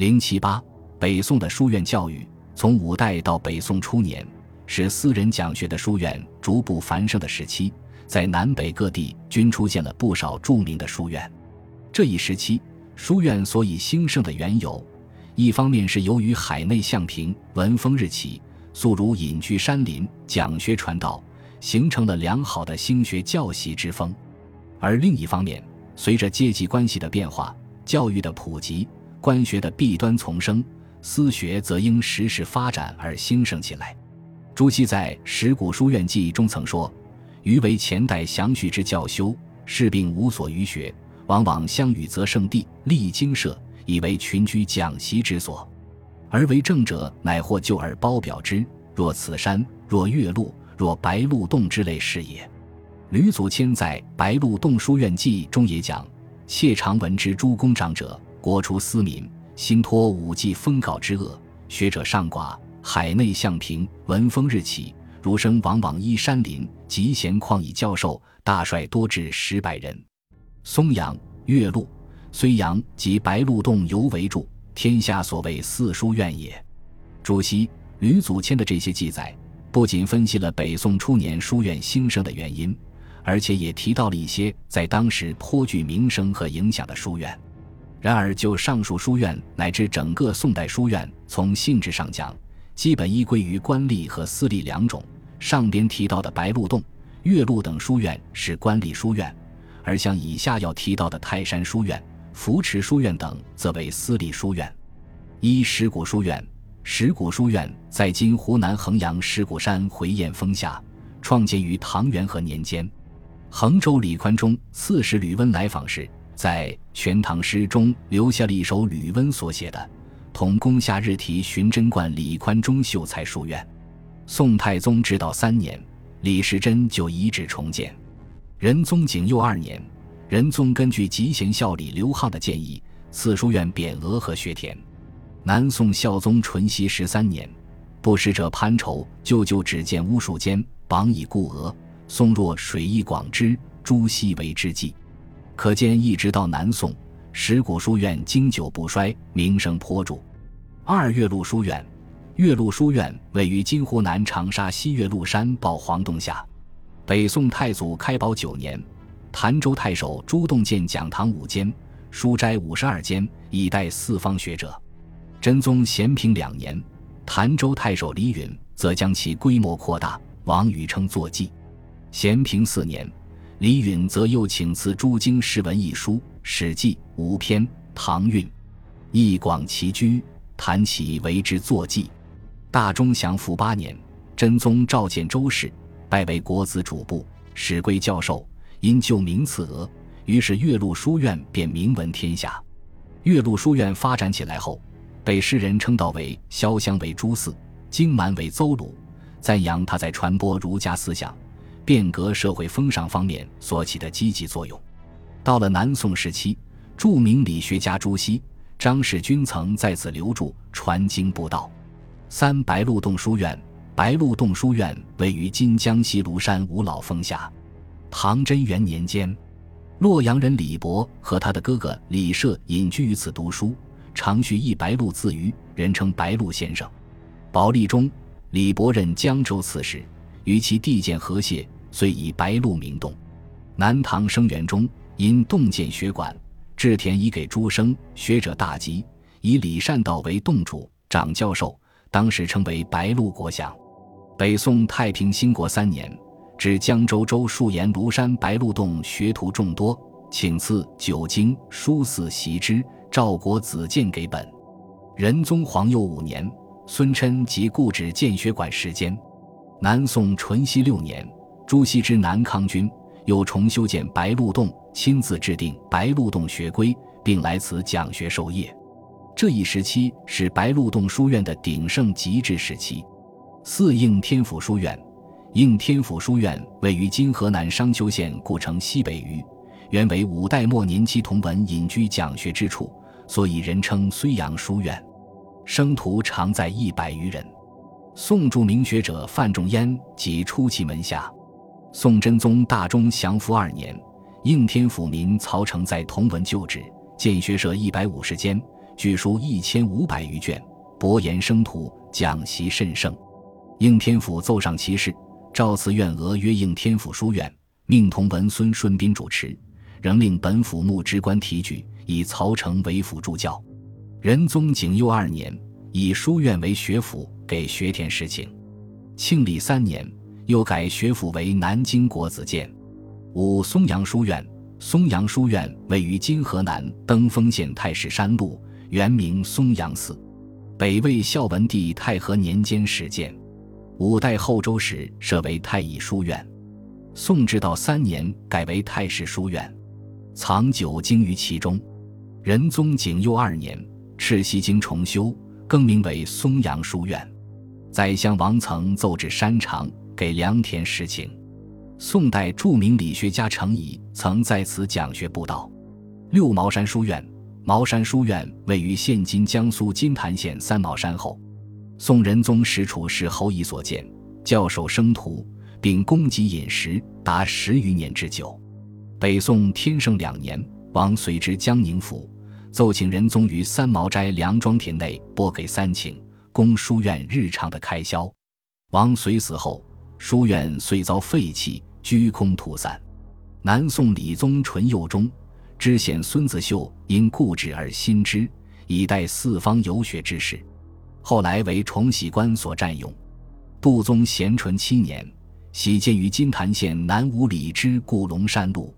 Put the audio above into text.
零七八，北宋的书院教育，从五代到北宋初年，是私人讲学的书院逐步繁盛的时期，在南北各地均出现了不少著名的书院。这一时期，书院所以兴盛的缘由，一方面是由于海内相平，文风日起，素儒隐居山林，讲学传道，形成了良好的兴学教习之风；而另一方面，随着阶级关系的变化，教育的普及，官学的弊端丛生，私学则因时势发展而兴盛起来。朱熹在《石鼓书院记》中曾说：“余为前代详叙之教修，士并无所余学，往往相与则圣地，立经社，以为群居讲习之所。而为政者，乃或就而褒表之，若此山，若岳麓，若白鹿洞之类是也。”吕祖谦在《白鹿洞书院记》中也讲：“谢长闻之诸公长者，国除私民，心托武技封稿之恶；学者尚寡，海内向平，文风日起，儒生往往依山林，集闲旷以教授，大帅多至十百人。松阳、岳麓、睢阳及白鹿洞尤为著，天下所谓四书院也。”朱熹、吕祖谦的这些记载，不仅分析了北宋初年书院兴盛的原因。而且也提到了一些在当时颇具名声和影响的书院。然而，就上述书院乃至整个宋代书院，从性质上讲，基本依归于官立和私立两种。上边提到的白鹿洞、岳麓等书院是官立书院，而像以下要提到的泰山书院、扶池书院等，则为私立书院。一石鼓书院，石鼓书院在今湖南衡阳石鼓山回雁峰下，创建于唐元和年间。衡州李宽中刺史吕温来访时，在《全唐诗》中留下了一首吕温所写的《同宫夏日题寻真观李宽中秀才书院》。宋太宗直道三年，李时珍就遗址重建。仁宗景佑二年，仁宗根据集贤孝李刘沆的建议，赐书院匾额和学田。南宋孝宗淳熙十三年，不识者潘稠舅舅只见巫术间，榜以故额。宋若水意广之，朱熹为之计，可见一直到南宋，石鼓书院经久不衰，名声颇著。二岳麓书院，岳麓书院位于今湖南长沙西岳麓山抱黄洞下。北宋太祖开宝九年，潭州太守朱洞建讲堂五间，书斋五十二间，以待四方学者。真宗咸平两年，潭州太守李允则将其规模扩大，王禹称作记。咸平四年，李允则又请赐诸经诗文一书，《史记》五篇，唐韵，一广其居，谈起为之作记。大中祥符八年，真宗召见周氏，拜为国子主簿，史归教授，因旧名赐额，于是岳麓书院便名闻天下。岳麓书院发展起来后，被世人称道为“潇湘为朱寺，荆蛮为邹鲁”，赞扬他在传播儒家思想。变革社会风尚方面所起的积极作用。到了南宋时期，著名理学家朱熹、张士钧曾在此留住传经布道。三白鹿洞书院，白鹿洞书院位于今江西庐山五老峰下。唐贞元年间，洛阳人李博和他的哥哥李涉隐居于此读书，常叙一白鹿自娱，人称白鹿先生。宝历中，李博任江州刺史，与其地见河蟹。遂以白鹿名洞。南唐生元中，因洞建学馆，置田以给诸生，学者大集，以李善道为洞主、长教授，当时称为白鹿国相。北宋太平兴国三年，至江州州戍沿庐山白鹿洞学徒众多，请赐九经书四习之。赵国子建给本。仁宗皇佑五年，孙琛即故址建学馆时间。南宋淳熙六年。朱熹之南康君又重修建白鹿洞，亲自制定白鹿洞学规，并来此讲学授业。这一时期是白鹿洞书院的鼎盛极致时期。四应天府书院，应天府书院位于今河南商丘县故城西北隅，原为五代末年期同文隐居讲学之处，所以人称睢阳书院，生徒常在一百余人。宋著名学者范仲淹即出其门下。宋真宗大中祥符二年，应天府民曹成在同文旧址建学社一百五十间，据书一千五百余卷，博言生徒，讲习甚盛。应天府奏上其事，赵赐院额约应天府书院，命同文孙顺宾主持，仍令本府牧职官提举，以曹成为辅助教。仁宗景佑二年，以书院为学府，给学田实情。庆历三年，又改学府为南京国子监。五松阳书院，松阳书院位于今河南登封县太史山路，原名松阳寺，北魏孝文帝太和年间始建。五代后周时设为太乙书院，宋至道三年改为太史书院，藏九经于其中。仁宗景佑二年，赤西经重修，更名为松阳书院。宰相王曾奏至山长，给良田实情。宋代著名理学家程颐曾在此讲学布道。六茅山书院，茅山书院位于现今江苏金坛县三毛山后。宋仁宗时处是侯乙所建，教授生徒，并供给饮食达十余年之久。北宋天圣两年，王随之江宁府，奏请仁宗于三毛斋梁庄田内拨给三顷，供书院日常的开销。王随死后，书院虽遭废弃，居空徒散。南宋理宗淳佑中，知县孙子秀因固执而新知，以待四方游学之事。后来为崇禧官所占用。杜宗咸淳七年，徙建于金坛县南五里之固龙山路。